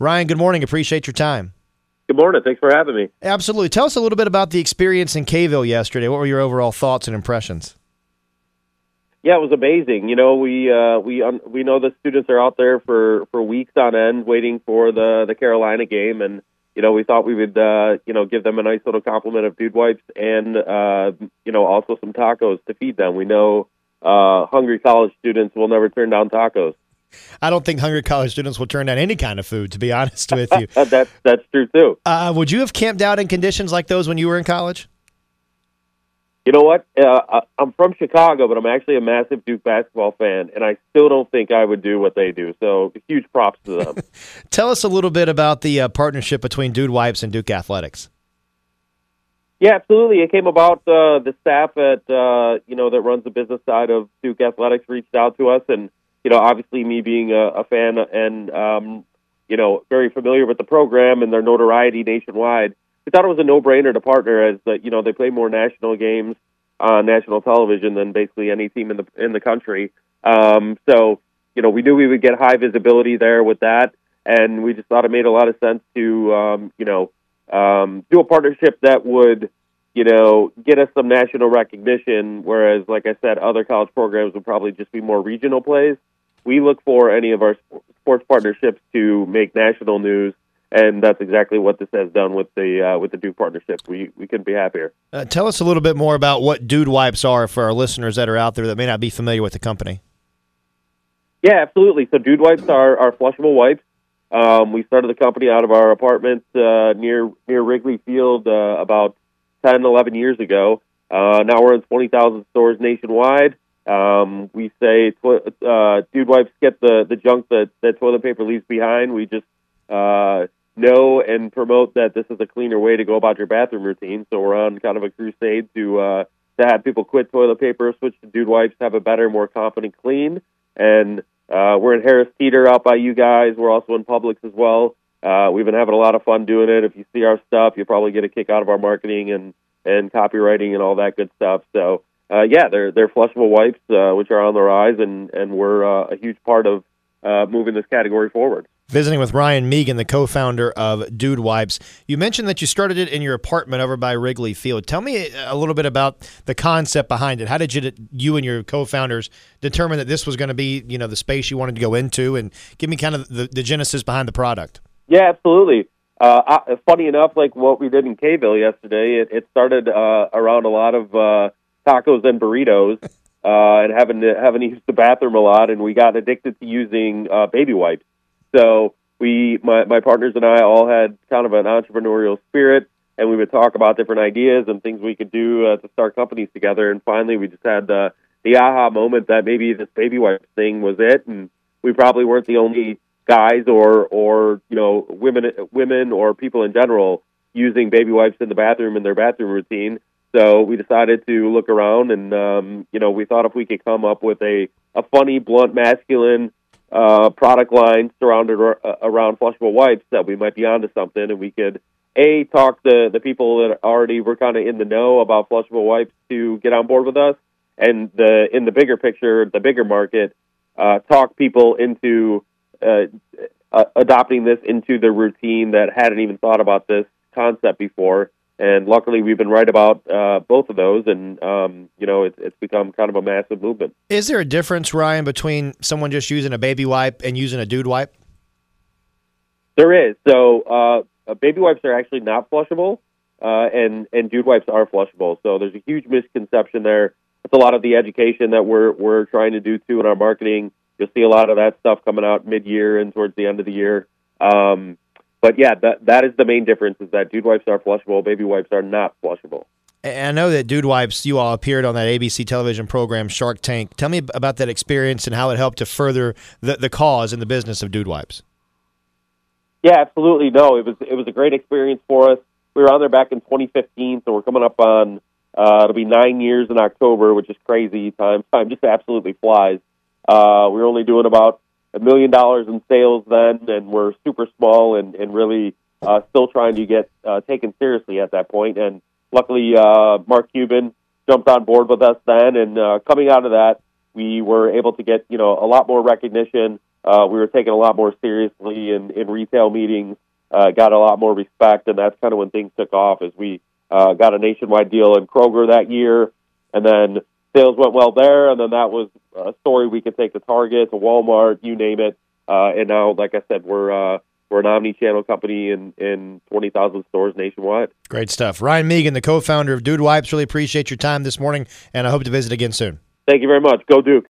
Ryan, good morning. Appreciate your time. Good morning. Thanks for having me. Absolutely. Tell us a little bit about the experience in K-Ville yesterday. What were your overall thoughts and impressions? Yeah, it was amazing. You know, we uh, we um, we know the students are out there for for weeks on end waiting for the the Carolina game, and you know we thought we would uh, you know give them a nice little compliment of dude wipes and uh, you know also some tacos to feed them. We know uh, hungry college students will never turn down tacos. I don't think hungry college students will turn down any kind of food. To be honest with you, that's that's true too. Uh, would you have camped out in conditions like those when you were in college? You know what? Uh, I'm from Chicago, but I'm actually a massive Duke basketball fan, and I still don't think I would do what they do. So huge props to them. Tell us a little bit about the uh, partnership between Dude Wipes and Duke Athletics. Yeah, absolutely. It came about uh, the staff at uh, you know that runs the business side of Duke Athletics reached out to us, and you know obviously me being a, a fan and um, you know very familiar with the program and their notoriety nationwide we thought it was a no-brainer to partner as the, you know they play more national games on national television than basically any team in the in the country. Um, so you know we knew we would get high visibility there with that, and we just thought it made a lot of sense to um, you know um, do a partnership that would you know get us some national recognition. Whereas, like I said, other college programs would probably just be more regional plays. We look for any of our sports partnerships to make national news and that's exactly what this has done with the uh, with the Duke partnership. We we couldn't be happier. Uh, tell us a little bit more about what Dude Wipes are for our listeners that are out there that may not be familiar with the company. Yeah, absolutely. So Dude Wipes are, are flushable wipes. Um, we started the company out of our apartment uh, near near Wrigley Field uh, about 10, 11 years ago. Uh, now we're in 20,000 stores nationwide. Um, we say uh, Dude Wipes get the, the junk that, that toilet paper leaves behind. We just uh, know and promote that this is a cleaner way to go about your bathroom routine. So we're on kind of a crusade to uh, to have people quit toilet paper, switch to dude wipes, have a better, more confident clean. And uh, we're in Harris Teeter out by you guys. We're also in Publix as well. Uh, we've been having a lot of fun doing it. If you see our stuff, you'll probably get a kick out of our marketing and and copywriting and all that good stuff. So uh, yeah, they're they're flushable wipes, uh, which are on the rise, and and we're uh, a huge part of uh, moving this category forward visiting with Ryan Meegan, the co-founder of Dude Wipes. You mentioned that you started it in your apartment over by Wrigley Field. Tell me a little bit about the concept behind it. How did you you and your co-founders determine that this was going to be, you know, the space you wanted to go into and give me kind of the, the genesis behind the product? Yeah, absolutely. Uh, I, funny enough, like what we did in K-Ville yesterday, it, it started uh, around a lot of uh, tacos and burritos, uh, and having to having to use the bathroom a lot, and we got addicted to using uh, baby wipes. So we, my, my partners and I, all had kind of an entrepreneurial spirit, and we would talk about different ideas and things we could do uh, to start companies together. And finally, we just had the the aha moment that maybe this baby wipes thing was it, and we probably weren't the only guys or or you know women women or people in general using baby wipes in the bathroom in their bathroom routine. So we decided to look around, and um, you know, we thought if we could come up with a a funny, blunt, masculine uh, product line surrounded uh, around flushable wipes that we might be onto something, and we could a talk the the people that already were kind of in the know about flushable wipes to get on board with us, and the in the bigger picture, the bigger market, uh, talk people into uh, adopting this into the routine that hadn't even thought about this concept before and luckily we've been right about uh, both of those. And um, you know it's, it's become kind of a massive movement. Is there a difference ryan between someone just using a baby wipe and using a dude wipe? There is. So uh, baby wipes are actually not flushable uh, and and dude wipes are flushable. So there's a huge misconception there. It's a lot of the education that we're we're trying to do too in our marketing. You'll see a lot of that stuff coming out mid-year and towards the end of the year. Um, but yeah, that that is the main difference is that dude wipes are flushable, baby wipes are not flushable. And I know that Dude Wipes, you all appeared on that ABC television program Shark Tank. Tell me about that experience and how it helped to further the, the cause and the business of Dude Wipes. Yeah, absolutely. No, it was it was a great experience for us. We were on there back in 2015, so we're coming up on uh, it'll be nine years in October, which is crazy. Time time just absolutely flies. Uh, we were only doing about a million dollars in sales then, and we're super small and, and really uh, still trying to get uh, taken seriously at that point. And luckily, uh, Mark Cuban jumped on board with us then, and uh, coming out of that, we were able to get you know a lot more recognition uh, we were taken a lot more seriously in, in retail meetings, uh, got a lot more respect, and that's kind of when things took off as we uh, got a nationwide deal in Kroger that year, and then sales went well there, and then that was a story we could take to Target, to Walmart, you name it, uh, and now, like I said, we're uh, we're an omni-channel company in in twenty thousand stores nationwide. Great stuff, Ryan Meegan, the co-founder of Dude Wipes. Really appreciate your time this morning, and I hope to visit again soon. Thank you very much. Go Duke.